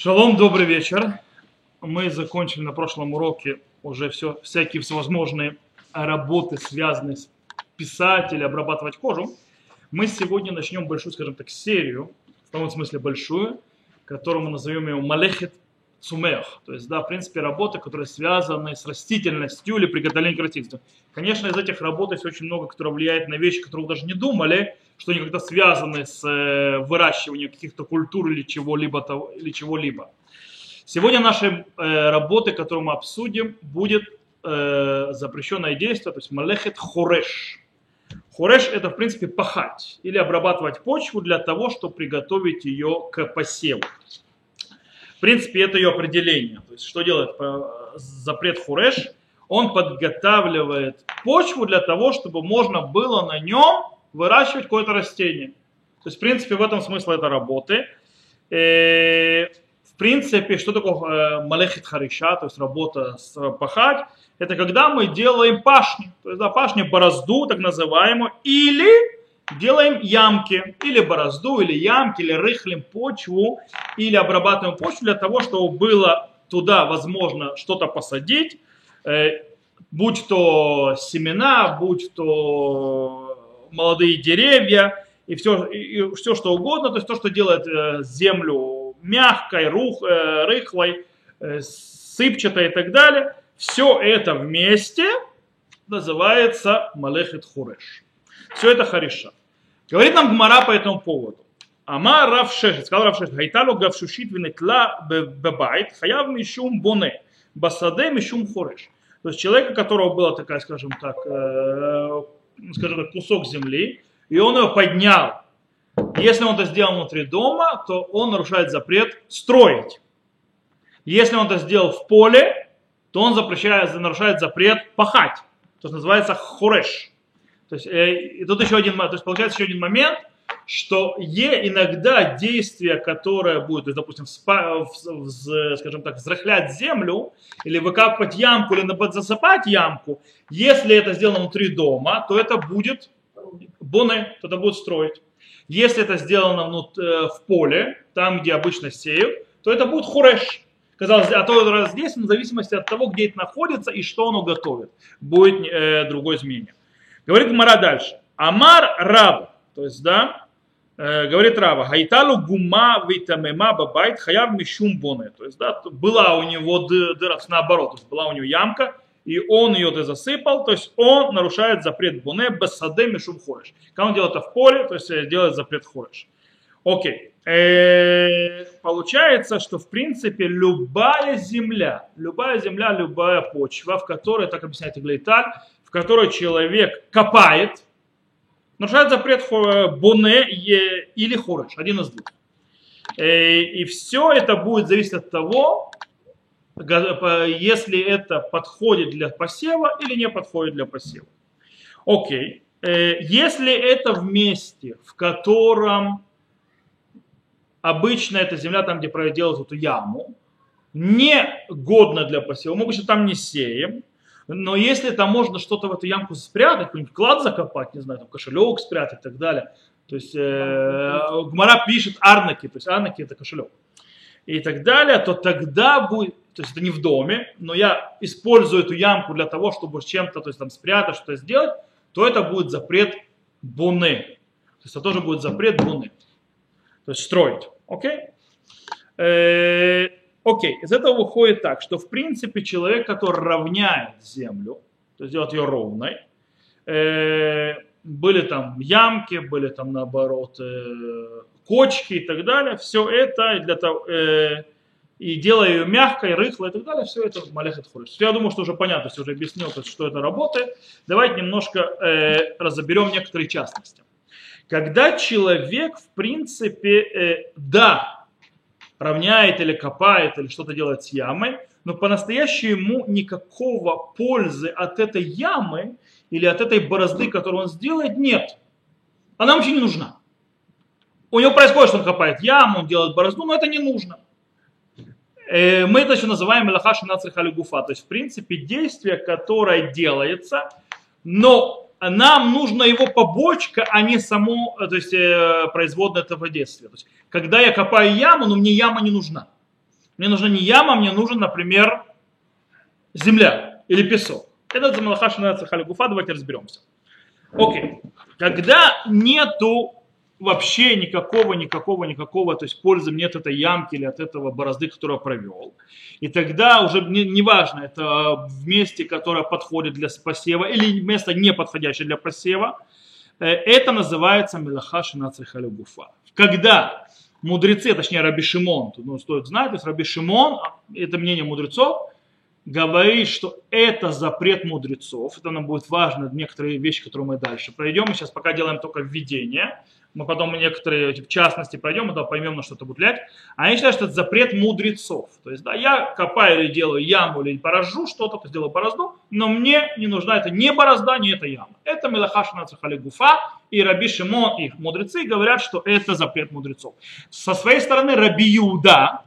Шалом, добрый вечер. Мы закончили на прошлом уроке уже все, всякие всевозможные работы, связанные с писателем, обрабатывать кожу. Мы сегодня начнем большую, скажем так, серию, в том смысле большую, которую мы назовем ее Малехет Цумех. То есть, да, в принципе, работы, которые связаны с растительностью или приготовлением к растительству. Конечно, из этих работ есть очень много, которые влияют на вещи, которые вы даже не думали, что как-то связаны с э, выращиванием каких-то культур или чего-либо. Или чего-либо. Сегодня нашей э, работы, которую мы обсудим, будет э, запрещенное действие, то есть малехет хореш. Хореш это в принципе пахать или обрабатывать почву для того, чтобы приготовить ее к посеву. В принципе, это ее определение. То есть, что делает запрет хуреш? Он подготавливает почву для того, чтобы можно было на нем выращивать какое-то растение. То есть, в принципе, в этом смысл этой работы. И, э, в принципе, что такое э, малехит хариша, то есть работа с пахать, это когда мы делаем пашни, то есть да, пашни борозду, так называемую, или делаем ямки, или борозду, или ямки, или рыхлим почву, или обрабатываем почву для того, чтобы было туда возможно что-то посадить, э, будь то семена, будь то молодые деревья и все, и все что угодно, то есть то, что делает э, землю мягкой, рух, э, рыхлой, сыпчатой и так далее, все это вместе называется малехет хуреш. Все это хариша. Говорит нам Гмара по этому поводу. Ама Рав Шешет, сказал Рав Шешет, Хайталу гавшушит винетла бебайт, хаяв мишум боне, басаде мишум хореш. То есть человека, у которого была такая, скажем так, э, скажем так, кусок земли, и он его поднял. Если он это сделал внутри дома, то он нарушает запрет строить. Если он это сделал в поле, то он запрещает, нарушает запрет пахать. То есть называется хореш. То есть, э, и тут еще один, то есть получается еще один момент, что е иногда действие, которое будет, то есть, допустим, спа, в, в, скажем так, взрыхлять землю, или выкапывать ямку, или засыпать ямку, если это сделано внутри дома, то это будет боны, то это будет строить. Если это сделано внут, э, в поле, там, где обычно сеют, то это будет хуреш. Казалось, а то здесь, в зависимости от того, где это находится и что оно готовит, будет э, другое изменение. Говорит Мара дальше. Амар Рав, то есть, да, говорит Рава, Хайталу гума витамема бабайт хаяв мишум боне. То есть, да, была у него дыра, наоборот, то есть была у него ямка, и он ее засыпал, то есть он нарушает запрет боне басаде мишум хореш. Когда он делает это в поле, то есть э, делает запрет хореш. Окей. Э, получается, что в принципе любая земля, любая земля, любая почва, в которой, так объясняет Иглейталь, в которой человек копает, нарушает запрет боне или хорыш, один из двух. Э, и все это будет зависеть от того, если это подходит для посева или не подходит для посева. Окей. Э, если это в месте, в котором обычно эта земля, там, где проделают эту яму, не годна для посева, мы обычно там не сеем, но если там можно что-то в эту ямку спрятать, какой-нибудь клад закопать, не знаю, там кошелек спрятать и так далее. То есть э, Гмара пишет арнаки, то есть арнаки это кошелек. И так далее, то тогда будет, то есть это не в доме, но я использую эту ямку для того, чтобы чем-то, то есть там спрятать, что-то сделать, то это будет запрет буны. То есть это тоже будет запрет буны. То есть строить. Окей? Э, Окей, из этого выходит так, что в принципе человек, который равняет землю, то есть делает ее ровной, э, были там ямки, были там наоборот э, кочки и так далее, все это для того, э, и делая ее мягкой, рыхлой и так далее, все это малехет хорис. Я думаю, что уже понятно, уже объяснил, что это работает. Давайте немножко э, разоберем некоторые частности. Когда человек, в принципе, э, да, равняет или копает или что-то делает с ямой, но по-настоящему никакого пользы от этой ямы или от этой борозды, которую он сделает, нет. Она вообще не нужна. У него происходит, что он копает яму, он делает борозду, но это не нужно. Э, мы это еще называем лахаши нацрихалигуфа, то есть в принципе действие, которое делается, но нам нужна его побочка, а не само, то есть э, производное этого действия. То есть, когда я копаю яму, но мне яма не нужна. Мне нужна не яма, мне нужен, например, земля или песок. Это за Малаха Шинаца Халигуфа, давайте разберемся. Окей. Когда нету вообще никакого, никакого, никакого, то есть пользы нет от этой ямки или от этого борозды, которую провел. И тогда уже неважно, не это в месте, которое подходит для посева или место не подходящее для посева, э, это называется Мелаха Шинацрихалю Гуфа. Когда мудрецы, точнее Раби Шимон, ну, стоит знать, то есть Раби Шимон, это мнение мудрецов, говорит, что это запрет мудрецов. Это нам будет важно, некоторые вещи, которые мы дальше пройдем. Мы сейчас пока делаем только введение. Мы потом некоторые в частности пройдем, и тогда поймем, на что это будет влиять. А они считают, что это запрет мудрецов. То есть, да, я копаю или делаю яму, или поражу что-то, то сделаю борозду, но мне не нужна это не борозда, не эта яма. Это Мелахашина Цахали Гуфа, и Раби Шимон, их мудрецы говорят, что это запрет мудрецов. Со своей стороны Раби Юда,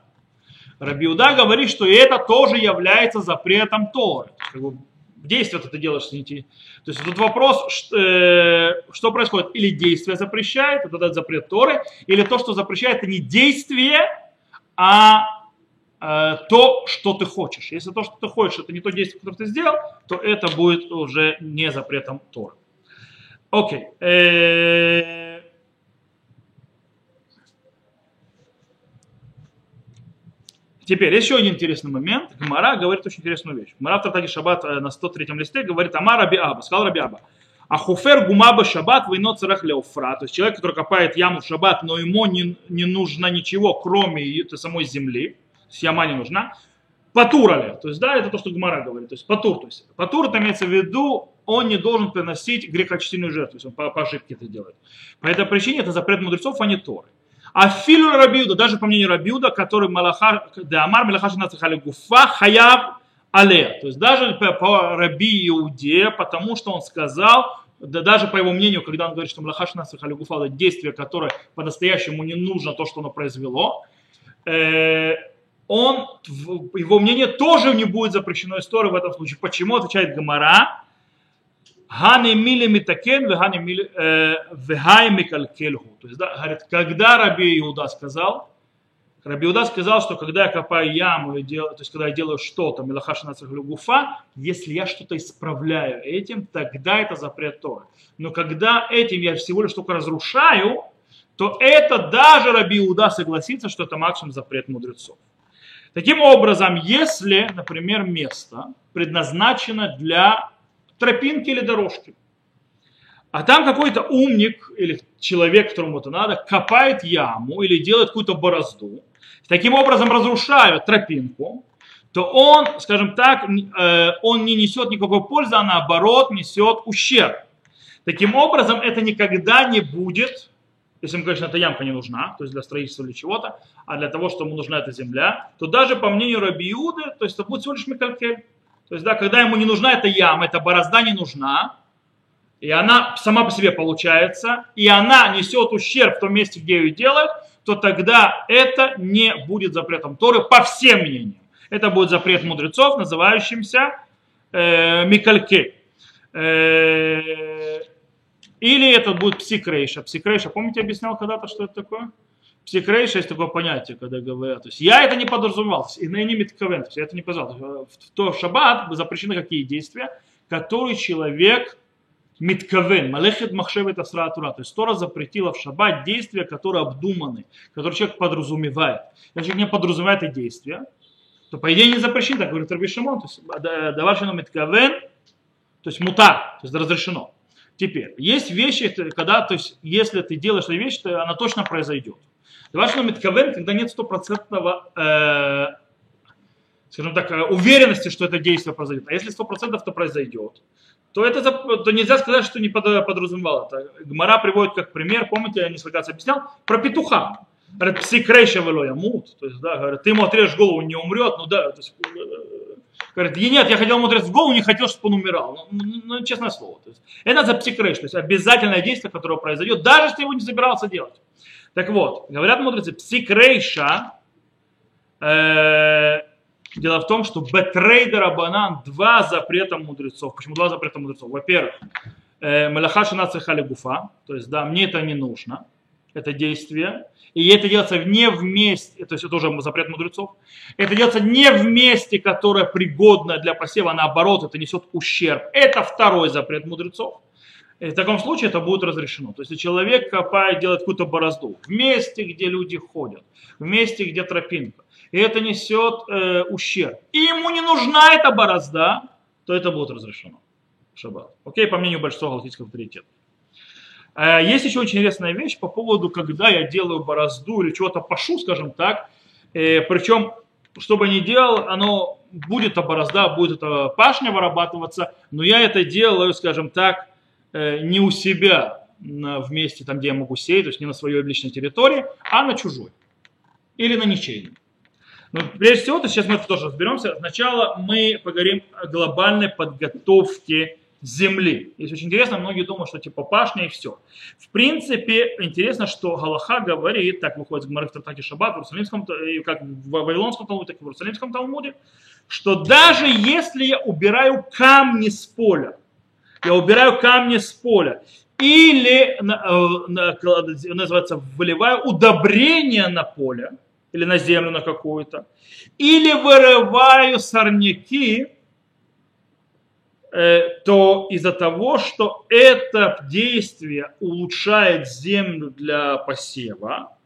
Рабиуда говорит, что и это тоже является запретом Торы. Как бы действие ты делаешь с. То есть тут вопрос, что, э, что происходит. Или действие запрещает, это этот запрет Торы, или то, что запрещает, это не действие, а э, то, что ты хочешь. Если то, что ты хочешь, это не то действие, которое ты сделал, то это будет уже не запретом Торы. Окей. Э, Теперь, еще один интересный момент. Гмара говорит очень интересную вещь. Гмара в Тартаге Шаббат э, на 103-м листе говорит, Ама Раби Аба, сказал Раби Аба, а хуфер гумаба шаббат войно царах леуфра. То есть человек, который копает яму в шаббат, но ему не, не нужно ничего, кроме самой земли. То есть яма не нужна. Патурали. То есть, да, это то, что Гмара говорит. То есть патур. То есть патур, это имеется в виду, он не должен приносить грехочтительную жертву. Есть он по, по ошибке это делает. По этой причине это запрет мудрецов, а не Торы. А филу Рабиуда, даже по мнению Рабиуда, который Малаха, да, Амар Малаха Гуфа, Хаяб Але. То есть даже по, по Раби Иуде, потому что он сказал, да даже по его мнению, когда он говорит, что Малаха Шинацахали Гуфа это действие, которое по-настоящему не нужно то, что оно произвело, э, он, его мнение тоже не будет запрещено историей в этом случае. Почему, отвечает Гамара, Гане мили митакен, вегане мили, э, вегай микалькельху. То есть, да, когда Раби Иуда сказал, Раби Иуда сказал, что когда я копаю яму, или делаю, то есть когда я делаю что-то, милахашина гуфа, если я что-то исправляю этим, тогда это запрет Торы. Но когда этим я всего лишь только разрушаю, то это даже Раби Иуда согласится, что это максимум запрет мудрецов. Таким образом, если, например, место предназначено для тропинки или дорожки. А там какой-то умник или человек, которому это надо, копает яму или делает какую-то борозду, таким образом разрушает тропинку, то он, скажем так, э, он не несет никакой пользы, а наоборот несет ущерб. Таким образом, это никогда не будет, если ему, конечно, эта ямка не нужна, то есть для строительства или чего-то, а для того, что ему нужна эта земля, то даже по мнению Рабиуды, то есть это будет всего лишь микалькель. То есть, да, когда ему не нужна эта яма, эта борозда не нужна, и она сама по себе получается, и она несет ущерб в том месте, где ее делают, то тогда это не будет запретом Торы по всем мнениям. Это будет запрет мудрецов, называющимся э, Микальке. Э, или это будет псикрейша. Псикрейша, помните, объяснял когда-то, что это такое? Психрейша есть такое понятие, когда говорят. То есть я это не подразумевал, и на ними ковен, я это не позвал. В то шаббат запрещены какие действия, которые человек митковен, малехет махшевет асратура. То есть Тора запретила в шаббат действия, которые обдуманы, которые человек подразумевает. Если человек не подразумевает эти действия, то по идее не запрещено, так говорит Раби Шимон. То есть давашину митковен, то есть мута, то есть разрешено. Теперь, есть вещи, когда, то есть, если ты делаешь эту вещь, то она точно произойдет. Давашну Митковен, когда нет стопроцентного, э, скажем так, э, уверенности, что это действие произойдет. А если сто процентов то произойдет, то, это, то нельзя сказать, что не подразумевал это. Гмара приводит как пример, помните, я несколько раз объяснял, про петуха. Говорит, псикрейша мут. То есть, да, говорит, ты ему отрежешь голову, не умрет. Ну да, то есть, э, говорит, и нет, я хотел ему отрезать голову, не хотел, чтобы он умирал. Ну, ну, ну честное слово. То есть, это за псикрейш, то есть обязательное действие, которое произойдет, даже если его не собирался делать. Так вот, говорят мудрецы, псикрейша, э, дело в том, что бетрейдера банан два запрета мудрецов. Почему два запрета мудрецов? Во-первых, э, Мелаха шана гуфа, то есть, да, мне это не нужно. это действие, и это делается не в месте, то есть это уже запрет мудрецов, это делается не в месте, которое пригодно для посева, а наоборот, это несет ущерб. Это второй запрет мудрецов. И в таком случае это будет разрешено. То есть, человек копает, делает какую-то борозду в месте, где люди ходят, в месте, где тропинка, и это несет э, ущерб, и ему не нужна эта борозда, то это будет разрешено. Шаббат. Окей, по мнению большинства галактических авторитетов. Э, есть еще очень интересная вещь по поводу, когда я делаю борозду или чего-то пашу, скажем так. Э, причем, что бы ни делал, оно будет эта борозда, будет эта пашня вырабатываться, но я это делаю, скажем так, не у себя в месте, там, где я могу сеять, то есть не на своей личной территории, а на чужой. Или на ничейной. Но прежде всего, то сейчас мы это тоже разберемся. Сначала мы поговорим о глобальной подготовке земли. Есть очень интересно, многие думают, что типа пашня и все. В принципе, интересно, что Галаха говорит, так выходит в в Трактате Шаббат, в Иерусалимском, как в Вавилонском Талмуде, так и в Иерусалимском Талмуде, что даже если я убираю камни с поля, я убираю камни с поля. Или, э, называется, выливаю удобрение на поле, или на землю на какую-то. Или вырываю сорняки, э, то из-за того, что это действие улучшает землю для посева,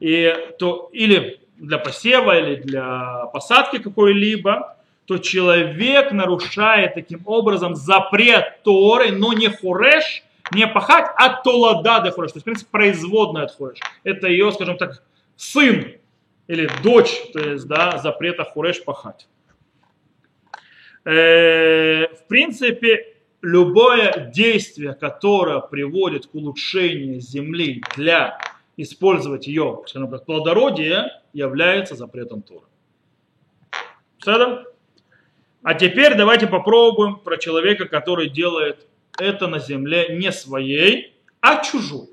и то, или для посева, или для посадки какой-либо, то человек нарушает таким образом запрет Торы, но не хуреш, не пахать, а толада де хуреш. То есть, в принципе, производная от хуреш. Это ее, скажем так, сын или дочь, то есть, да, запрета хуреш пахать. Э, в принципе, любое действие, которое приводит к улучшению земли для использовать ее, скажем так, плодородие, является запретом Торы. Все а теперь давайте попробуем про человека, который делает это на земле не своей, а чужой.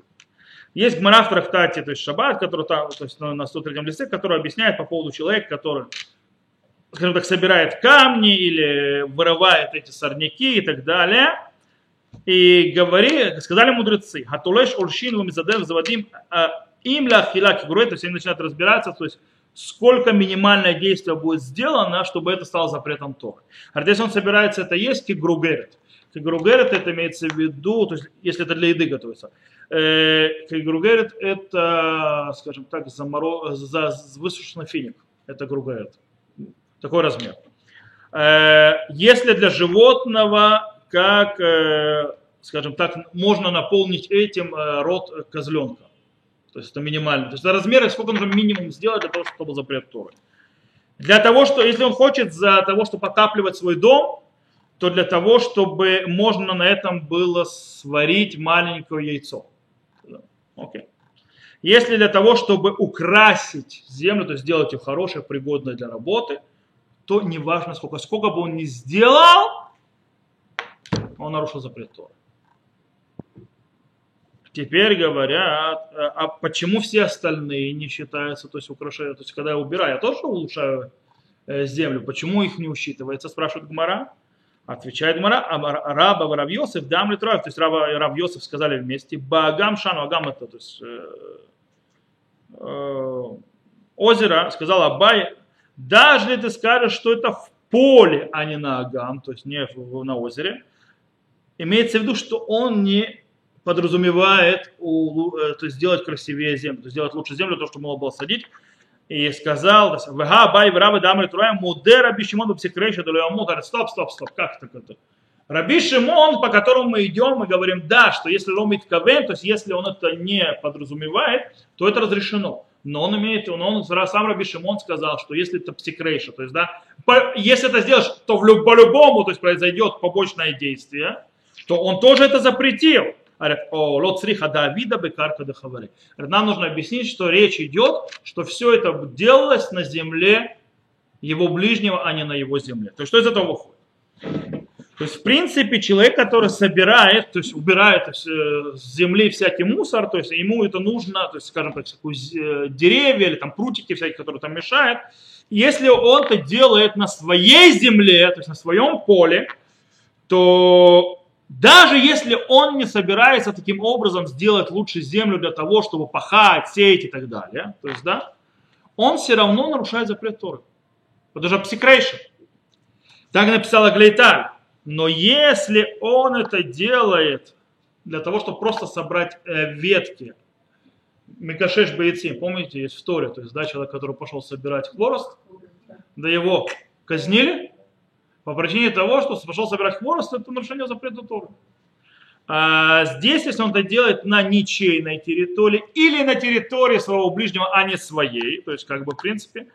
Есть гмара в трактате, то есть Шаббат, который там, то есть на 103 листе, который объясняет по поводу человека, который, скажем так, собирает камни или вырывает эти сорняки и так далее. И говори, сказали мудрецы, Хатулеш Ольшин Ламизадев заводим а, им ля хилак то есть они начинают разбираться, то есть сколько минимальное действие будет сделано, чтобы это стало запретом Торы. А если он собирается это есть, кигругерет. Кигругерет это имеется в виду, то есть если это для еды готовится. Э, кигругерет это, скажем так, заморо... за высушенный финик. Это гругерет. Такой размер. Э, если для животного, как, э, скажем так, можно наполнить этим рот козленка. То есть это минимально. То есть это размеры, сколько нужно минимум сделать для того, чтобы запрет Торы. Для того, что, если он хочет за того, чтобы отапливать свой дом, то для того, чтобы можно на этом было сварить маленькое яйцо. Окей. Если для того, чтобы украсить землю, то сделать ее хорошей, пригодной для работы, то неважно сколько, сколько бы он ни сделал, он нарушил запрет Торы. Теперь говорят, э, а почему все остальные не считаются, то есть украшают, то есть когда я убираю, я тоже улучшаю э, землю, почему их не учитывается, спрашивает Гмара. Отвечает Гмара, а раба Равьосиф, дам ли то есть раба Равьосиф сказали вместе, Багам Шану, Агам это, то есть э, э, озеро, сказал Абай, даже если ты скажешь, что это в поле, а не на Агам, то есть не на озере, имеется в виду, что он не подразумевает э, то есть сделать красивее землю, то есть сделать лучше землю, то, что можно было садить. И сказал, Вега бай врабы дамы троя муде раби Шимон бапсикрейша долеому. Говорит, стоп, стоп, стоп, как так это? Раби Шимон, по которому мы идем, мы говорим, да, что если ломит кавен, то есть если он это не подразумевает, то это разрешено. Но он имеет, он, он сам Раби Шимон сказал, что если это псикрейша, то есть, да, по, если это сделаешь, то в, по-любому, то есть произойдет побочное действие, то он тоже это запретил о лоцриха Давида бекарка дахавари. Нам нужно объяснить, что речь идет, что все это делалось на земле его ближнего, а не на его земле. То есть что из этого выходит? То есть, в принципе, человек, который собирает, то есть убирает с земли всякий мусор, то есть ему это нужно, то есть, скажем так, э, деревья или там прутики всякие, которые там мешают, если он это делает на своей земле, то есть на своем поле, то даже если он не собирается таким образом сделать лучше землю для того, чтобы пахать, сеять и так далее, то есть, да, он все равно нарушает запрет Торы. Это же псикрейшн. Так написала Глейталь. Но если он это делает для того, чтобы просто собрать э, ветки, Микашеш Бейцим, помните, есть Торе, то есть, да, человек, который пошел собирать хворост, да его казнили по причине того, что пошел собирать хворост, это нарушение запрета Торы. А здесь, если он это делает на ничейной территории или на территории своего ближнего, а не своей, то есть, как бы, в принципе,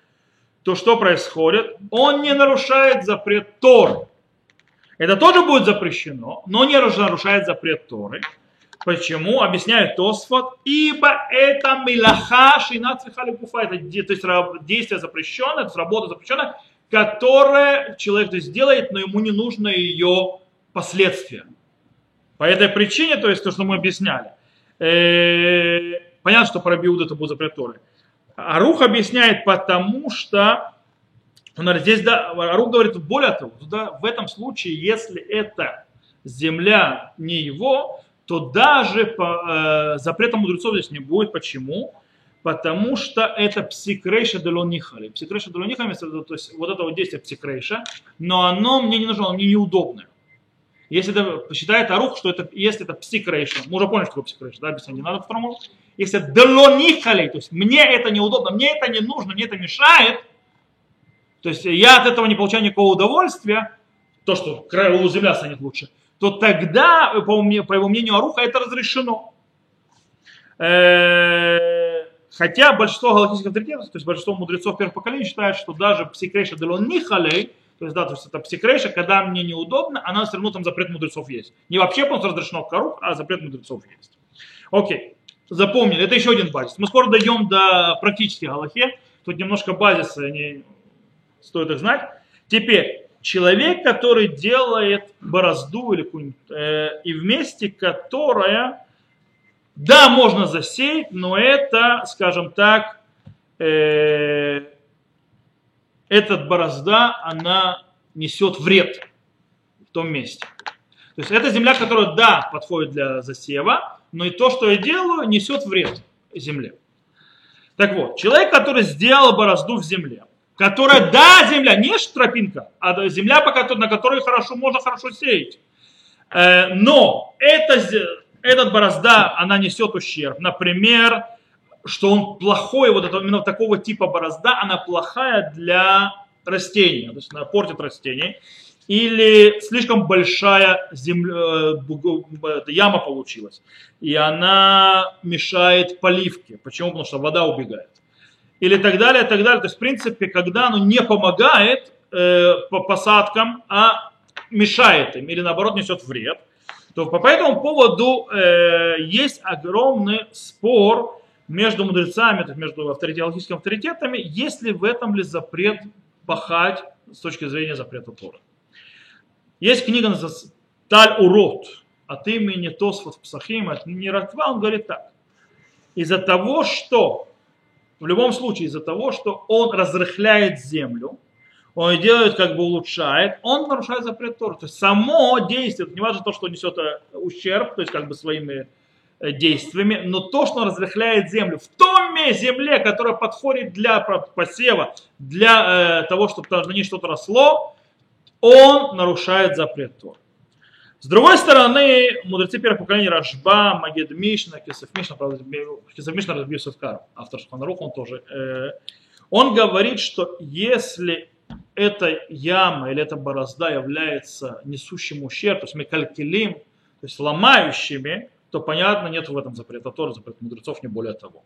то что происходит? Он не нарушает запрет Торы. Это тоже будет запрещено, но не нарушает запрет Торы. Почему? Объясняет Тосфот. Ибо это милаха шина цвихали куфа. Это то есть действие запрещенное, это работа запрещенная, которое человек то сделает, но ему не нужно ее последствия. По этой причине, то есть то, что мы объясняли. Э, понятно, что про Биуд это будет запрет Торы. Арух объясняет, потому что он говорит, здесь да, Арух говорит более того, да, в этом случае, если это земля не его, то даже по э, запретам мудрецов здесь не будет. Почему? Потому что это псикрейша делонихали. Псикрейша делонихали, то есть вот это вот действие псикрейша, но оно мне не нужно, оно мне неудобное. Если это считает Арух, что это, если это псикрейша, мы уже поняли, что такое псикрейша, да, объяснять не надо второму. Если делонихали, то есть мне это неудобно, мне это не нужно, мне это мешает, то есть я от этого не получаю никакого удовольствия, то, что у земля станет лучше, то тогда, по, по его мнению Аруха, это разрешено. Э, хотя большинство галактических авторитетов, то есть большинство мудрецов первых поколений считают, что даже псикрейша делон нихалей, то есть, да, то есть это псикрейша, когда мне неудобно, она все равно там запрет мудрецов есть. Не вообще просто разрешено в корух, а запрет мудрецов есть. Окей, запомнили, это еще один базис. Мы скоро дойдем до практических галахе, тут немножко базиса, они стоит их знать. Теперь, человек, который делает борозду или э, и вместе которая, да, можно засеять, но это, скажем так, э, этот борозда, она несет вред в том месте. То есть это земля, которая, да, подходит для засева, но и то, что я делаю, несет вред земле. Так вот, человек, который сделал борозду в земле, которая, да, земля, не тропинка, а земля, на которой хорошо, можно хорошо сеять. Э, но это, этот борозда, она несет ущерб. Например, что он плохой, вот это именно такого типа борозда, она плохая для растения, то есть она портит растение. Или слишком большая земля, э, яма получилась, и она мешает поливке. Почему? Потому что вода убегает или так далее, так далее. То есть, в принципе, когда оно не помогает э, по посадкам, а мешает им или наоборот несет вред, то по этому поводу э, есть огромный спор между мудрецами, между авторитетами, авторитетами, есть ли в этом ли запрет пахать с точки зрения запрета Тора. Есть книга называется Таль Урод от имени Тосфот Псахим, от Ратва, он говорит так. Из-за того, что в любом случае из-за того, что он разрыхляет землю, он делает, как бы улучшает, он нарушает запрет Тора. То есть само действие, не важно то, что несет э, ущерб, то есть как бы своими э, действиями, но то, что он разрыхляет землю в том земле, которая подходит для посева, для э, того, чтобы на ней что-то росло, он нарушает запрет Тора. С другой стороны, мудрецы первых поколений Рашба, Магед Мишна, Кесов Мишна, правда, Кесов Мишна разбил автор Шханарух, он тоже. Э, он говорит, что если эта яма или эта борозда является несущим ущерб, то есть мекалькилим, то есть ломающими, то понятно, нет в этом запрета Тора, запрет мудрецов, не более того.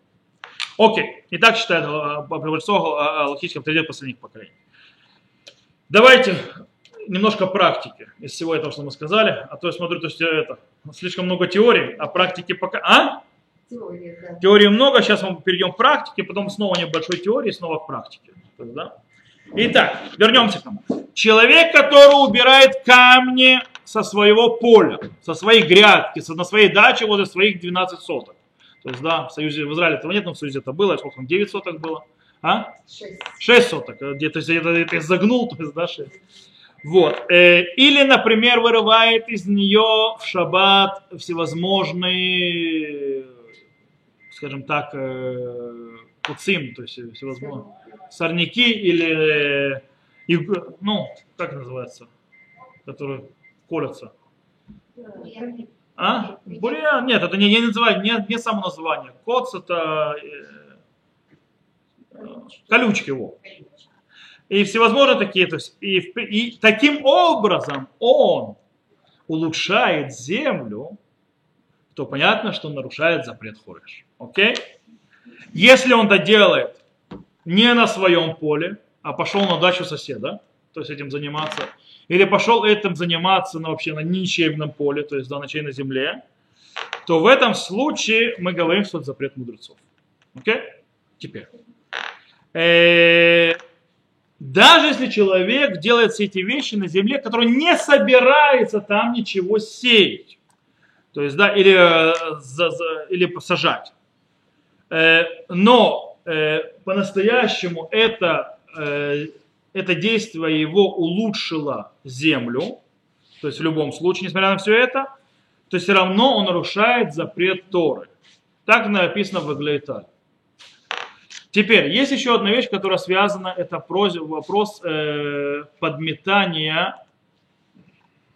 Окей, и так считает большинство логических авторитет последних поколений. Давайте немножко практики из всего этого, что мы сказали. А то я смотрю, то есть это слишком много теорий, а практики пока... А? Теории, да. Теории много, сейчас мы перейдем к практике, потом снова небольшой теории, снова к практике. да? Итак, вернемся к тому. Человек, который убирает камни со своего поля, со своей грядки, на своей даче возле своих 12 соток. То есть, да, в Союзе, в Израиле этого нет, но в Союзе это было, сколько там, 9 соток было? А? 6. 6 соток. Где-то где, -то, где -то загнул, то есть, да, 6. Вот. Э, или, например, вырывает из нее в шаббат всевозможные, скажем так, э, куцим, то есть всевозможные сорняки или, ну, как называется, которые колятся. А? Бурьян? Нет, это не, не называю, не, не само название. Коц это э, колючки его. И всевозможные такие. То есть, и, и таким образом он улучшает землю, то понятно, что он нарушает запрет Хореш. Окей? Если он это делает не на своем поле, а пошел на дачу соседа, то есть этим заниматься, или пошел этим заниматься на, вообще на ничейном поле, то есть да, на чьей на земле, то в этом случае мы говорим, что это запрет мудрецов. Окей? Теперь. Э, даже если человек делает все эти вещи на земле, который не собирается там ничего сеять, то есть, да, или, э, за, за, или посажать, э, но по-настоящему это это действие его улучшило землю, то есть в любом случае, несмотря на все это, то все равно он нарушает запрет Торы. Так написано в Иглейтале. Теперь, есть еще одна вещь, которая связана, это вопрос э, подметания,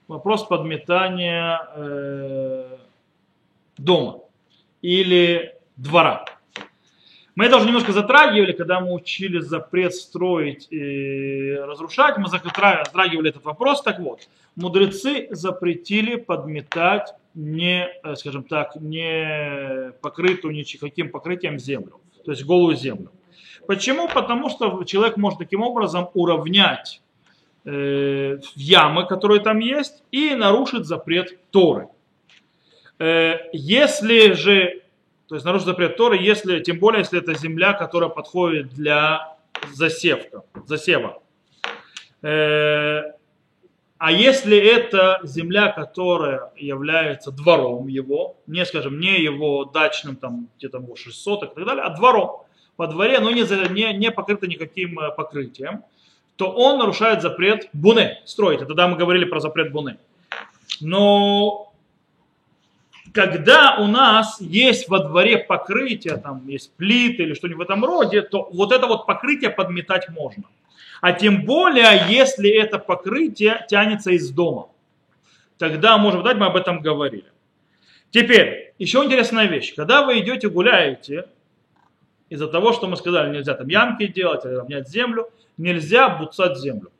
вопрос подметания э, дома или двора. Мы это уже немножко затрагивали, когда мы учили запрет строить и разрушать. Мы затрагивали этот вопрос. Так вот, мудрецы запретили подметать не, э, скажем так, не покрытую никаким покрытием землю, то есть голую землю. Почему? Потому что человек может таким образом уравнять э, ямы, которые там есть, и нарушить запрет Торы. Э, если же то есть нарушить запрет Торы, если, тем более, если это земля, которая подходит для засевка, засева. Э, а если это земля, которая является двором его, не, скажем, не его дачным, там, где-то 600 и так далее, а двором, по дворе, но не, не, не покрыто никаким э, покрытием, то он нарушает запрет буне строить. тогда мы говорили про запрет буне. Но когда у нас есть во дворе покрытие, там есть плиты или что-нибудь в этом роде, то вот это вот покрытие подметать можно. А тем более, если это покрытие тянется из дома. Тогда, может быть, мы об этом говорили. Теперь, еще интересная вещь. Когда вы идете гуляете, из-за того, что мы сказали, нельзя там ямки делать, равнять землю, нельзя буцать землю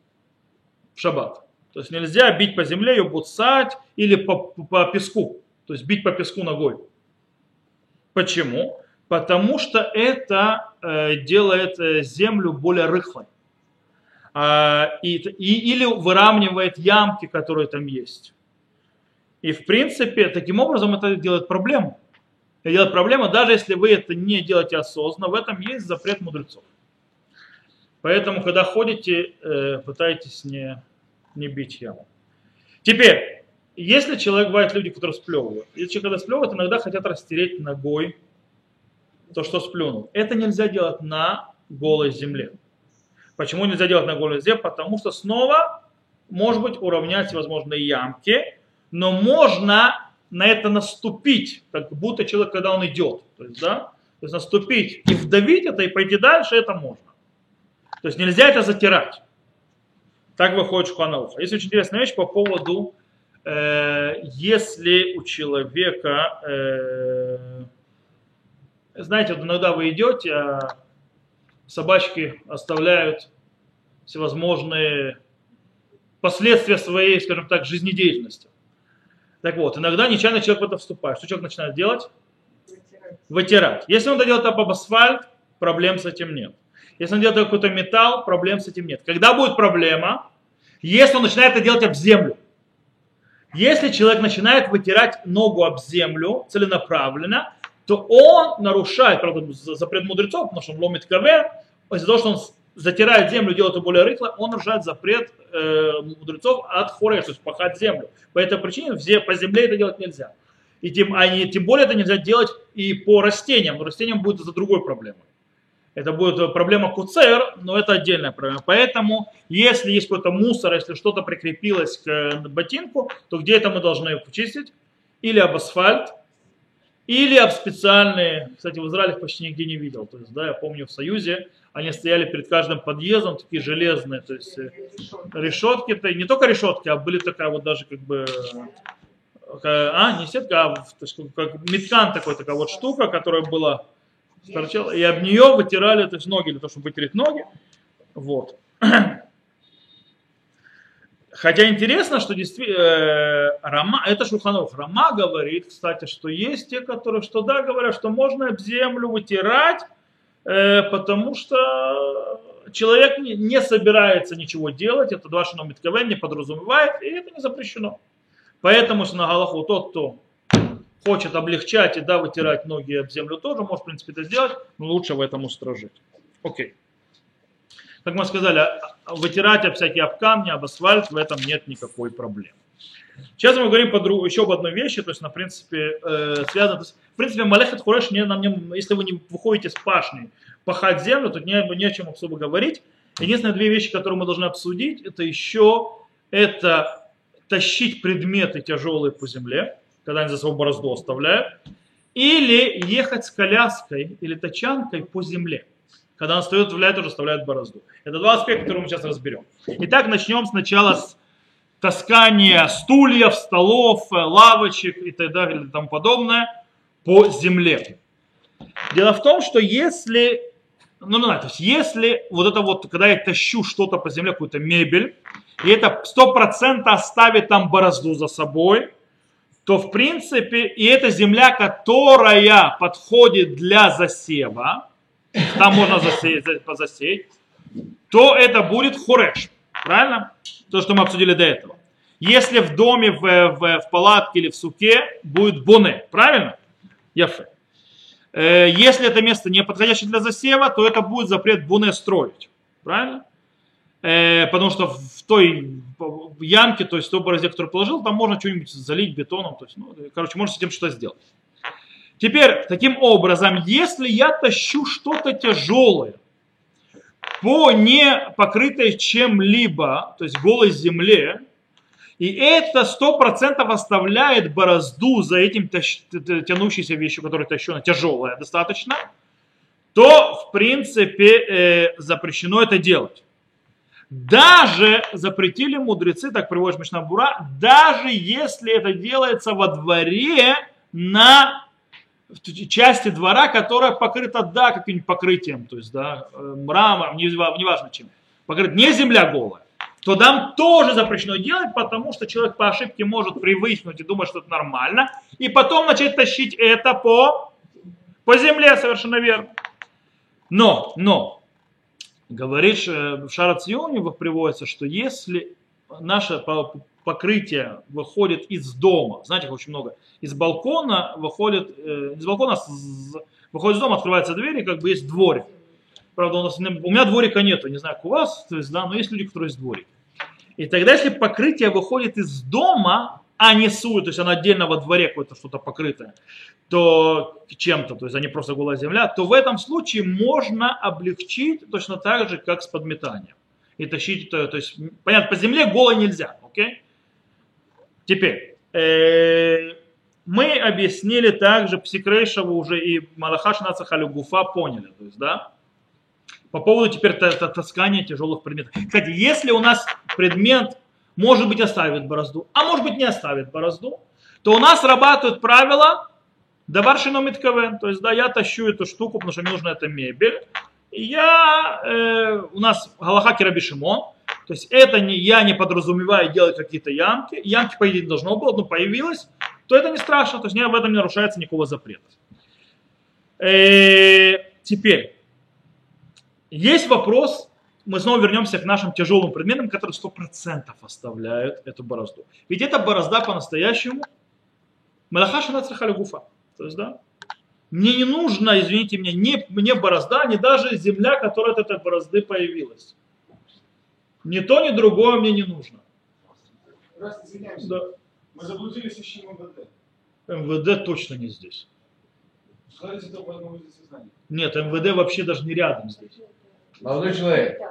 в шаббат. То есть нельзя бить по земле, ее буцать или по, по песку. То есть бить по песку ногой. Почему? Потому что это э, делает э, землю более рыхлой. А, и, и, или выравнивает ямки, которые там есть. И в принципе, таким образом это делает проблему. Это делает проблему, даже если вы это не делаете осознанно, в этом есть запрет мудрецов. Поэтому, когда ходите, э, пытайтесь не, не бить яму. Теперь, если человек, бывает люди, которые сплевывают. Если человек, когда сплевывает, иногда хотят растереть ногой то, что сплюнул. Это нельзя делать на голой земле. Почему нельзя делать на голой земле? Потому что снова, может быть, уравнять возможные ямки, но можно на это наступить, как будто человек, когда он идет. То есть, да, то есть наступить и вдавить это и пойти дальше, это можно. То есть нельзя это затирать. Так выходит Шуханауха. Есть очень интересная вещь по поводу если у человека, э, знаете, вот иногда вы идете, а собачки оставляют всевозможные последствия своей, скажем так, жизнедеятельности. Так вот, иногда нечаянно человек в это вступает. Что человек начинает делать? Вытирать. Вытирать. Если он это делает об асфальт, проблем с этим нет. Если он делает какой-то металл, проблем с этим нет. Когда будет проблема? Если он начинает это делать об землю. Если человек начинает вытирать ногу об землю целенаправленно, то он нарушает, правда, запрет мудрецов, потому что он ломит кавер, из-за того, что он затирает землю, делает ее более рыхлой, он нарушает запрет э, мудрецов от хореш, то есть пахать землю. По этой причине по земле это делать нельзя. И тем, а тем более это нельзя делать и по растениям, но растениям будет за другой проблемой. Это будет проблема КУЦР, но это отдельная проблема. Поэтому, если есть какой-то мусор, если что-то прикрепилось к ботинку, то где это мы должны его почистить? Или об асфальт, или об специальные, кстати, в Израиле почти нигде не видел. То есть, да, я помню в Союзе, они стояли перед каждым подъездом, такие железные, то есть э, решетки, -то, не только решетки, а были такая вот даже как бы, а, не сетка, а как меткан такой, такая вот штука, которая была торчала, и об нее вытирали то есть, ноги, для того, чтобы вытереть ноги. Вот. Хотя интересно, что действительно, э, Рама, это Шуханов, Рама говорит, кстати, что есть те, которые, что да, говорят, что можно об землю вытирать, э, потому что человек не, не собирается ничего делать, это два шином не подразумевает, и это не запрещено. Поэтому, на Галаху тот, кто хочет облегчать и да, вытирать ноги об землю тоже, может, в принципе, это сделать, но лучше в этом устражить. Окей. Как мы сказали, вытирать об всякие об камни, об асфальт, в этом нет никакой проблемы. Сейчас мы говорим по друг, еще об одной вещи, то есть, на принципе, э, связано, в принципе, Малехат Хуреш, не, нам не, если вы не выходите с пашни пахать землю, то не, не о чем особо говорить. Единственные две вещи, которые мы должны обсудить, это еще это тащить предметы тяжелые по земле, когда они за собой борозду оставляют, или ехать с коляской или тачанкой по земле. Когда он встает, вставляет, уже оставляет борозду. Это два аспекта, которые мы сейчас разберем. Итак, начнем сначала с таскания стульев, столов, лавочек и так далее и тому подобное по земле. Дело в том, что если, ну, ну, то есть если вот это вот, когда я тащу что-то по земле, какую-то мебель, и это сто процентов оставит там борозду за собой, то в принципе и эта земля, которая подходит для засева, там можно засеять, засеять то это будет хореш. Правильно? То, что мы обсудили до этого. Если в доме, в, в, в палатке или в суке будет боне. Правильно? Яфе. Э, если это место не подходящее для засева, то это будет запрет боне строить. Правильно? Э, потому что в той ямке, то есть в той борозе, которую положил, там можно что-нибудь залить бетоном, то есть, ну, короче, можно с этим что-то сделать. Теперь, таким образом, если я тащу что-то тяжелое по не покрытой чем-либо, то есть голой земле, и это сто процентов оставляет борозду за этим тащ... тянущейся вещью, которая тащена, тяжелая достаточно, то, в принципе, э, запрещено это делать. Даже запретили мудрецы, так приводит Мишнабура, даже если это делается во дворе на части двора, которая покрыта, да, каким-нибудь покрытием, то есть, да, э, мрамором, неважно чем, покрыт не земля голая, то там тоже запрещено делать, потому что человек по ошибке может привыкнуть и думать, что это нормально, и потом начать тащить это по, по земле, совершенно верно. Но, но, говорит, в Шарационе приводится, что если наше покрытие выходит из дома, знаете, их очень много, из балкона выходит, э, из балкона выходит из дома, открывается дверь, и как бы есть дворик. Правда, у, нас, у меня дворика нету, не знаю, как у вас, то есть, да, но есть люди, которые есть дворик. И тогда, если покрытие выходит из дома, а не сует, то есть оно отдельно во дворе какое-то что-то покрытое, то чем-то, то есть они просто голая земля, то в этом случае можно облегчить точно так же, как с подметанием. И тащить это, то есть, понятно, по земле голой нельзя, окей? Теперь, э, мы объяснили также Псикрейшеву уже и Малахаш Нацахалю Гуфа поняли, то есть, да, по поводу теперь таскания тяжелых предметов. Кстати, если у нас предмет может быть оставит борозду, а может быть не оставит борозду, то у нас срабатывают правила Даваршину Митковен. То есть, да, я тащу эту штуку, потому что мне нужна эта мебель. Я, э, у нас Галаха Кираби то есть это не, я не подразумеваю делать какие-то ямки. Ямки, по идее, не должно было, но появилось, то это не страшно, то есть в этом не нарушается никакого запрета. Э, теперь, есть вопрос, мы снова вернемся к нашим тяжелым предметам, которые 100% оставляют эту борозду. Ведь эта борозда по-настоящему Малахаша Нацрахаля Гуфа. То есть, да, мне не нужно, извините меня, не мне борозда, не даже земля, которая от этой борозды появилась. Ни то, ни другое мне не нужно. Да. Мы заблудились еще МВД. МВД точно не здесь. Нет, МВД вообще даже не рядом здесь. Молодой человек,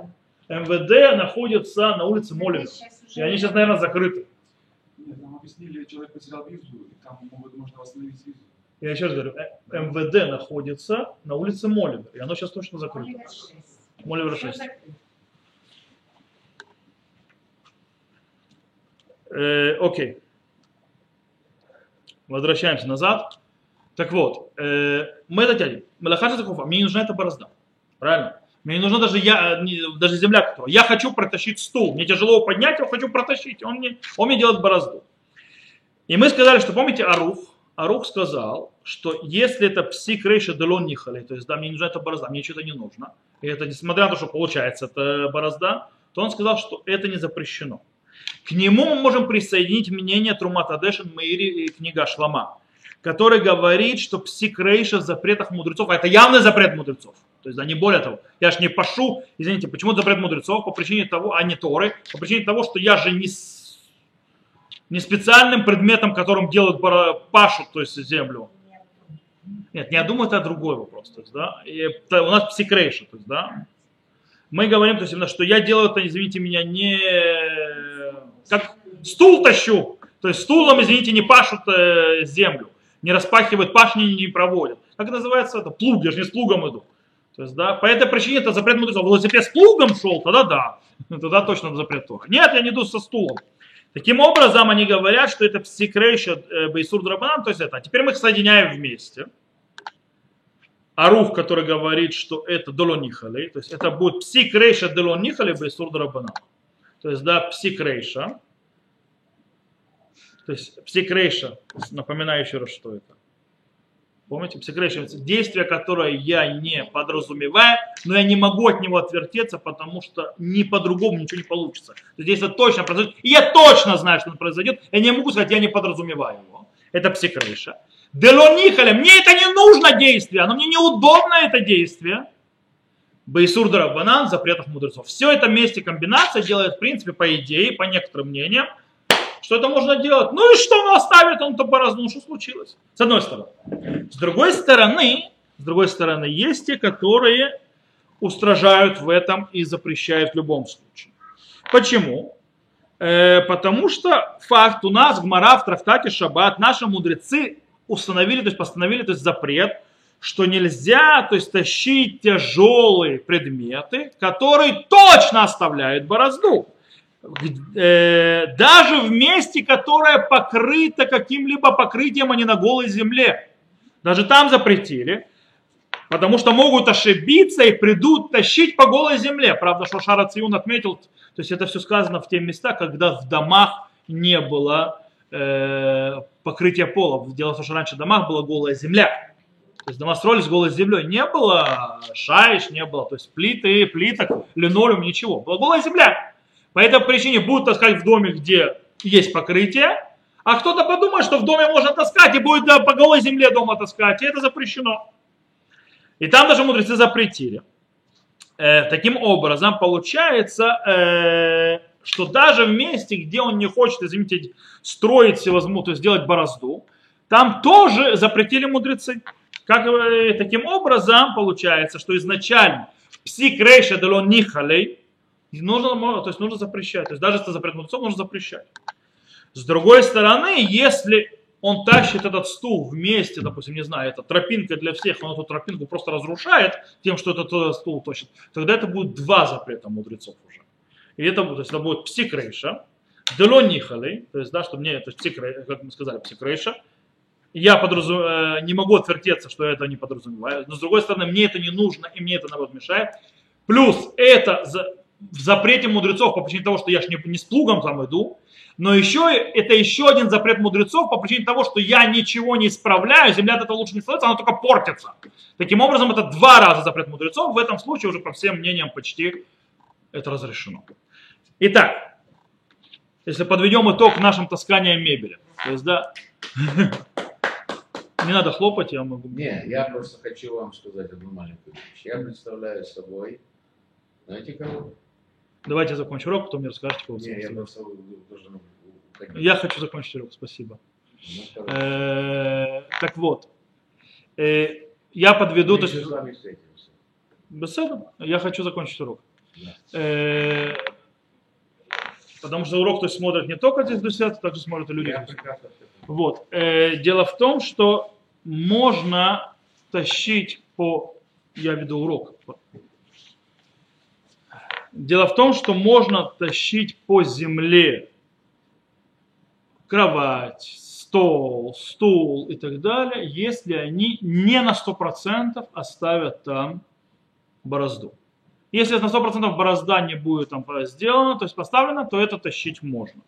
МВД находится на улице Молина. И они сейчас, наверное, закрыты. Нет, нам объяснили, человек потерял визу, и там могут, можно восстановить визу. Я еще раз говорю, э, МВД находится на улице Моливер, и оно сейчас точно закрыто. Моливер 6. Э, окей. Возвращаемся назад. Так вот, э, мы это тянем. Малахаджа Закуфа, мне не нужна эта борозда. Правильно? Мне не нужна даже, я, не- даже земля, которая. Я хочу протащить стул. Мне тяжело его поднять, я хочу протащить. Он мне, он мне делает борозду. И мы сказали, что помните Арух? Арух сказал, что если это псик рейша делон нихали, то есть да, мне не нужна эта борозда, мне что-то не нужно, и это несмотря на то, что получается эта борозда, то он сказал, что это не запрещено. К нему мы можем присоединить мнение Трумата Дешин Мейри и книга Шлама, который говорит, что псик рейша в запретах мудрецов, а это явный запрет мудрецов. То есть, не более того. Я ж не пашу, извините, почему запрет мудрецов? По причине того, а не Торы, по причине того, что я же не, с- не специальным предметом, которым делают пашут, то есть землю. Нет, я думаю, это другой вопрос. То есть, да, и это у нас псикрейша, то есть, да. Мы говорим, то есть, что я делаю это, извините меня, не как стул тащу. То есть стулом, извините, не пашут э, землю, не распахивают пашни, не проводят. Как называется это? Плуг, я же не с плугом иду. То есть, да, по этой причине это запрет мудрецов. Велосипед с плугом шел, тогда да. Тогда точно запрет Тора. Нет, я не иду со стулом. Таким образом, они говорят, что это псикрейша э, бейсур драбанан, то есть это. А теперь мы их соединяем вместе. Арух, который говорит, что это долонихали, то есть это будет псикрейша долонихали бейсур драбанан. То есть, да, псикрейша. То есть псикрейша, напоминаю еще раз, что это. Помните, это действие, которое я не подразумеваю, но я не могу от него отвертеться, потому что ни по-другому ничего не получится. То есть действие точно произойдет, и я точно знаю, что оно произойдет, я не могу сказать, я не подразумеваю его. Это псикрейша. Делонихаля, мне это не нужно действие, оно мне неудобно это действие. Байсур Дарабанан, запретов мудрецов. Все это вместе комбинация делает, в принципе, по идее, по некоторым мнениям, что это можно делать. Ну и что он оставит, он-то борозну, что случилось? С одной стороны. С другой стороны, с другой стороны, есть те, которые устражают в этом и запрещают в любом случае. Почему? Э, потому что факт у нас, Гмара в трактате Шаббат, наши мудрецы установили, то есть постановили, то есть запрет, что нельзя, то есть тащить тяжелые предметы, которые точно оставляют борозду. Э, даже в месте, которое покрыто каким-либо покрытием, а не на голой земле. Даже там запретили, потому что могут ошибиться и придут тащить по голой земле. Правда, что Шара Циюн отметил, то есть это все сказано в те места, когда в домах не было э, покрытия пола. Дело в том, что раньше в домах была голая земля. То есть дома строились голой землей. Не было шаиш, не было, то есть плиты, плиток, линолеум, ничего. Была голая земля. По этой причине будут таскать в доме, где есть покрытие, а кто-то подумает, что в доме можно таскать и будет по голой земле дома таскать, и это запрещено. И там даже мудрецы запретили. Э, таким образом, получается, э, что даже в месте, где он не хочет, извините, строить всевозможно, то есть сделать борозду, там тоже запретили мудрецы. Как, э, таким образом, получается, что изначально псик рейша делон нихалей, нужно, то есть нужно запрещать. То есть даже если запрет мудрецов, нужно запрещать. С другой стороны, если он тащит этот стул вместе, допустим, не знаю, это тропинка для всех, он эту тропинку просто разрушает тем, что этот э, стул тащит, тогда это будет два запрета мудрецов уже. И это, то есть это будет псикрейша, делон нихалей, то есть, да, что мне, то есть как мы сказали, псикрейша, я подразум... э, не могу отвертеться, что я это не подразумеваю. Но с другой стороны, мне это не нужно, и мне это наоборот мешает. Плюс это в запрете мудрецов по причине того, что я ж не, не с плугом там иду, но еще это еще один запрет мудрецов по причине того, что я ничего не исправляю, земля от этого лучше не становится, она только портится. Таким образом, это два раза запрет мудрецов, в этом случае уже по всем мнениям почти это разрешено. Итак, если подведем итог нашим тасканиям мебели, то есть, да, не надо хлопать, я могу. Не, я просто хочу вам сказать одну маленькую вещь. Я представляю собой, знаете кого? Давайте я закончу урок, потом мне расскажете, кого Не, я просто уходить. Я хочу закончить урок, спасибо. Ну. Э, Так вот, э, я подведу, то есть, беседу, я хочу закончить урок. Да. Э, Потому что урок то есть, смотрят не только здесь друзья, также смотрят и люди. Я. Вот. Э, дело в том, что можно тащить по... Я веду урок. Дело в том, что можно тащить по земле кровать, стол, стул и так далее, если они не на 100% оставят там борозду. Если на 100% борозда не будет там сделана, то есть поставлена, то это тащить можно.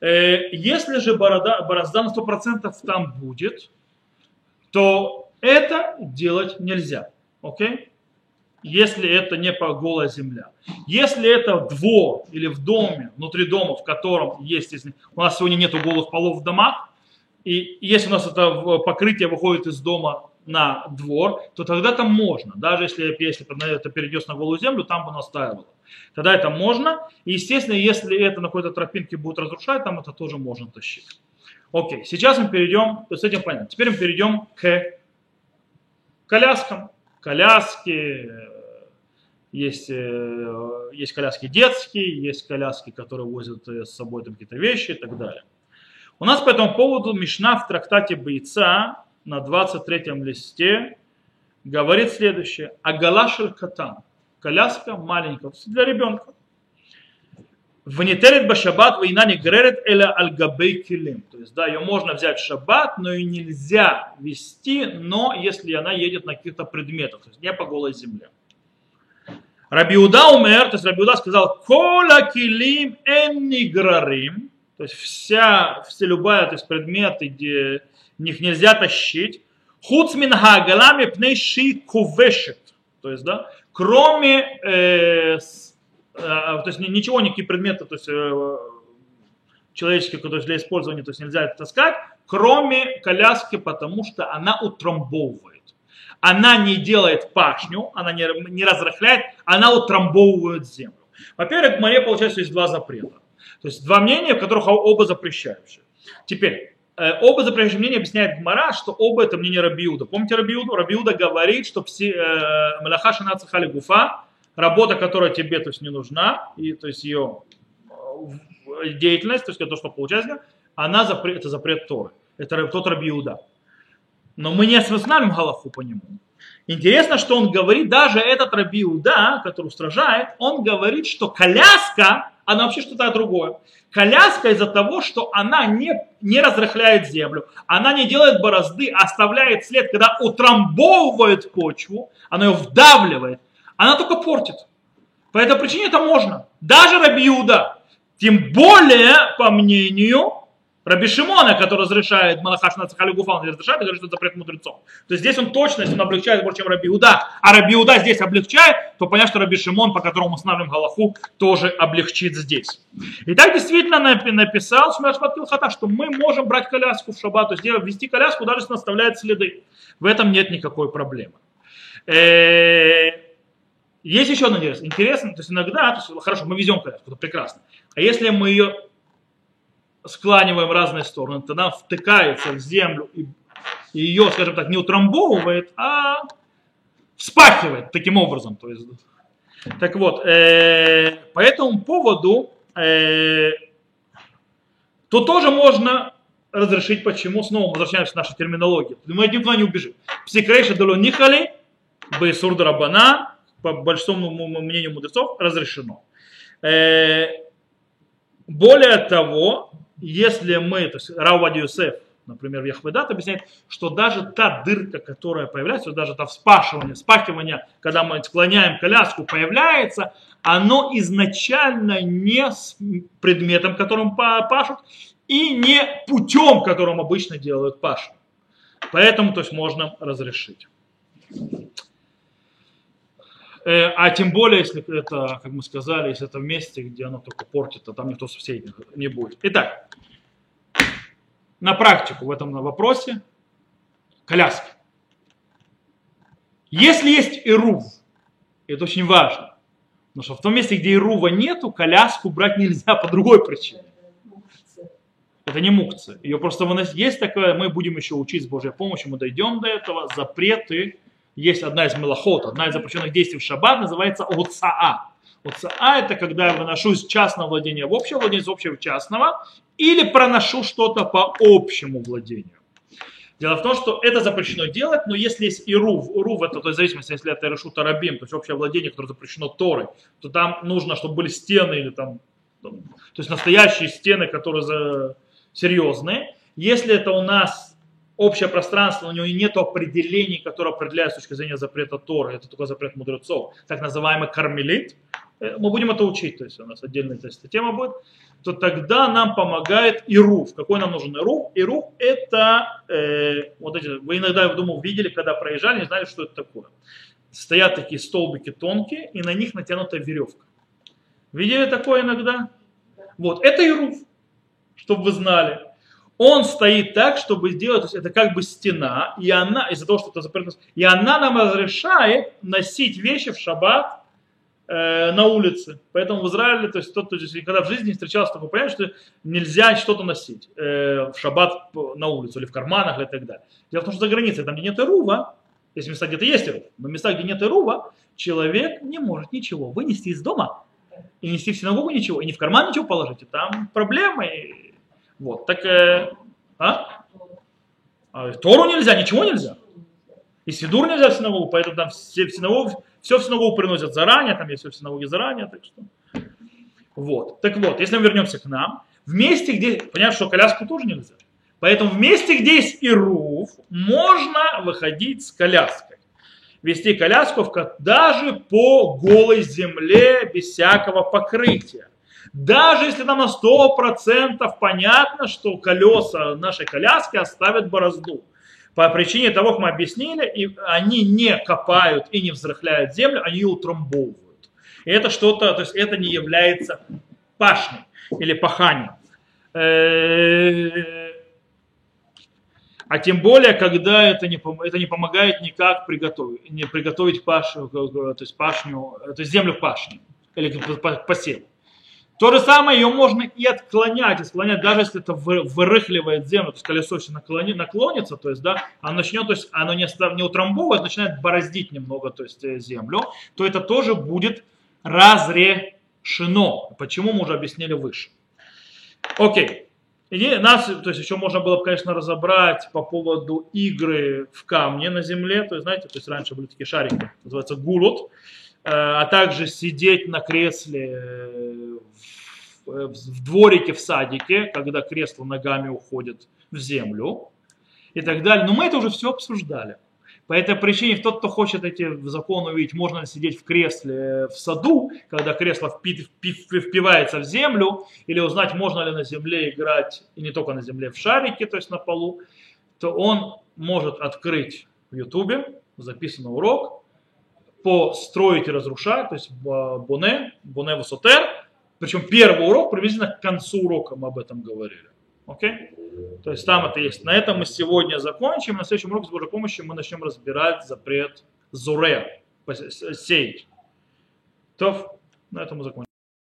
Э, Если же борода, борозда на 100% там будет, то это делать нельзя. Окей? Если это не голая земля. Если это двор или в доме, внутри дома, в котором есть, у нас сегодня нету голых полов в домах, и если у нас это покрытие выходит из дома на двор, то тогда там можно. Даже если, если это перейдет на голую землю, там бы настаивало. Тогда это можно. И, естественно, если это на какой-то тропинке будет разрушать, там это тоже можно тащить. Окей, сейчас мы перейдем, с этим понятно. Теперь мы перейдем к коляскам. Коляски, есть, э, есть коляски детские, есть коляски, которые возят э, с собой там какие-то вещи и так далее. У нас по этому поводу Мишна в трактате Бойца на 23 листе говорит следующее. Агалашель катан. Коляска маленькая, для ребенка. Внетерет башабат война не гререт эля альгабей килим. То есть, да, ее можно взять в шаббат, но и нельзя вести, но если она едет на каких-то предметах, то есть не по голой земле. Рабиуда умер, то есть Рабиуда сказал, кола килим энниграрим, то есть вся, вся любая, то есть предметы, где них нельзя тащить, хуцмин хагалами пнейши кувешет, то есть, да, кроме, э, с- э, то есть ни- ничего, никакие предметы, то есть э, человеческие, то есть для использования, то есть нельзя таскать, кроме коляски, потому что она утрамбовывает. Она не делает пашню, она не, не разрыхляет, она утрамбовывает землю. Во-первых, в море, получается, есть два запрета. То есть два мнения, в которых оба запрещающие. Теперь, э, оба запрещающие мнения объясняет Гмара, что оба это мнение Рабиуда. Помните Рабиуду? Рабиуда говорит, что все э, Малаха Шана Цахали Гуфа, работа, которая тебе то есть, не нужна, и то есть ее э, деятельность, то есть то, что получается, она запрет, это запрет Торы. Это тот Рабиуда. Но мы не осмысляем Галаху по нему. Интересно, что он говорит, даже этот Рабиуда, который устражает, он говорит, что коляска, она вообще что-то другое. Коляска из-за того, что она не, не разрыхляет землю, она не делает борозды, а оставляет след, когда утрамбовывает почву, она ее вдавливает, она только портит. По этой причине это можно. Даже Рабиуда. Тем более, по мнению Раби Шимона, который разрешает Малахаш на Цахалюгуфа, он разрешает, и говорит, что это запрет мудрецов. То есть здесь он точно, если он облегчает больше, чем Раби Иуда, а Раби Иуда здесь облегчает, то понятно, что Раби Шимон, по которому мы устанавливаем Галаху, тоже облегчит здесь. И так действительно напи- написал Шмершпат Килхата, что мы можем брать коляску в шаббат, то есть вести коляску, даже если она оставляет следы. В этом нет никакой проблемы. Э, Есть еще одно интересно. Интересно, то есть иногда, то есть, хорошо, мы везем коляску, это прекрасно. А если мы ее скланиваем разные стороны, то она втыкается в землю и ее, скажем так, не утрамбовывает, а вспахивает таким образом. То есть, так вот, э, по этому поводу э, то тоже можно разрешить, почему. Снова возвращаемся к нашей терминологии. Мы один туда не убежим. Псикрейша доло нихали, бейсур по большому мнению мудрецов, разрешено. Э, более того, если мы, то есть Юсеф, например, Яхведат объясняет, что даже та дырка, которая появляется, даже та вспашивание, спахивание, когда мы склоняем коляску, появляется, оно изначально не с предметом, которым па- пашут, и не путем, которым обычно делают пашу. Поэтому, то есть, можно разрешить. Э, А тем более, если это, как мы сказали, если это в месте, где оно только портит, то там никто соседей не будет. Итак, на практику в этом вопросе коляски. Если есть ирув, это очень важно, потому что в том месте, где ирува нету, коляску брать нельзя по другой причине. Это не мукция. Ее просто выносить. Есть такое, мы будем еще учить с Божьей помощью, мы дойдем до этого. Запреты. Есть одна из мелохот, одна из запрещенных действий в шаббат, называется оцаа. Оцаа это когда я выношу из частного владения в общее владение, из общего в частного, или проношу что-то по общему владению. Дело в том, что это запрещено делать, но если есть и рув, рув это то есть, в зависимости, если это решу тарабим, то есть общее владение, которое запрещено Торой, то там нужно, чтобы были стены или там, то есть настоящие стены, которые серьезные. Если это у нас общее пространство, у него нет определений, которые определяют с точки зрения запрета Тора, это только запрет мудрецов, так называемый кармелит, э, мы будем это учить, то есть у нас отдельная эта тема будет, то тогда нам помогает Ируф. Какой нам нужен Ируф? Ируф это, э, вот эти, вы иногда, я думаю, видели, когда проезжали, не знали, что это такое. Стоят такие столбики тонкие, и на них натянута веревка. Видели такое иногда? Вот, это Ируф, чтобы вы знали. Он стоит так, чтобы сделать, то есть это как бы стена, и она, из-за того, что это запретно, и она нам разрешает носить вещи в шаббат э, на улице. Поэтому в Израиле, то есть, тот, то есть когда в жизни встречался такой понятие, что нельзя что-то носить э, в шаббат на улицу или в карманах и так далее. Дело в том, что за границей, там, где нет Ирува, есть места, где-то есть Ирув, но места, где нет Ирува, человек не может ничего вынести из дома и нести в синагогу ничего, и не в карман ничего положить, и там проблемы, вот, так, э, а? а? Тору нельзя, ничего нельзя. И Сидур нельзя в синагогу, поэтому там все в синагогу, все в синагогу приносят заранее, там есть все в синагоге заранее, так что. Вот. Так вот, если мы вернемся к нам, в месте, где, понятно, что коляску тоже нельзя. Поэтому в месте, где есть Ируф, можно выходить с коляской. Вести коляску даже по голой земле, без всякого покрытия. Даже если нам на 100% понятно, что колеса нашей коляски оставят борозду. По причине того, как мы объяснили, и они не копают и не взрыхляют землю, они ее утрамбовывают. И это что-то, то есть это не является пашней или паханием. А тем более, когда это не, это не помогает никак приготовить, не приготовить пашу, то есть пашню, то есть землю пашни или посев. То же самое ее можно и отклонять, и склонять, даже если это вырыхливает землю, то есть колесо все наклони, наклонится, то есть, да, оно начнет, то есть оно не, не утрамбовывает, начинает бороздить немного, то есть, э, землю, то это тоже будет разрешено. Почему мы уже объяснили выше. Окей. И нас, то есть еще можно было бы, конечно, разобрать по поводу игры в камне на земле. То есть, знаете, то есть раньше были такие шарики, называется гулут. Э, а также сидеть на кресле э, в, в дворике в садике, когда кресло ногами уходит в землю и так далее. Но мы это уже все обсуждали. По этой причине тот, кто хочет эти законы увидеть, можно ли сидеть в кресле в саду, когда кресло впи, впи, впивается в землю, или узнать, можно ли на земле играть, и не только на земле, в шарике, то есть на полу, то он может открыть в ютубе записанный урок, по строить и разрушать, то есть боне, боне высотер. Причем первый урок приблизительно к концу урока мы об этом говорили. Окей? То есть там это есть. На этом мы сегодня закончим. На следующем уроке с Божьей помощью мы начнем разбирать запрет зуре, сеять. То, на этом мы закончим.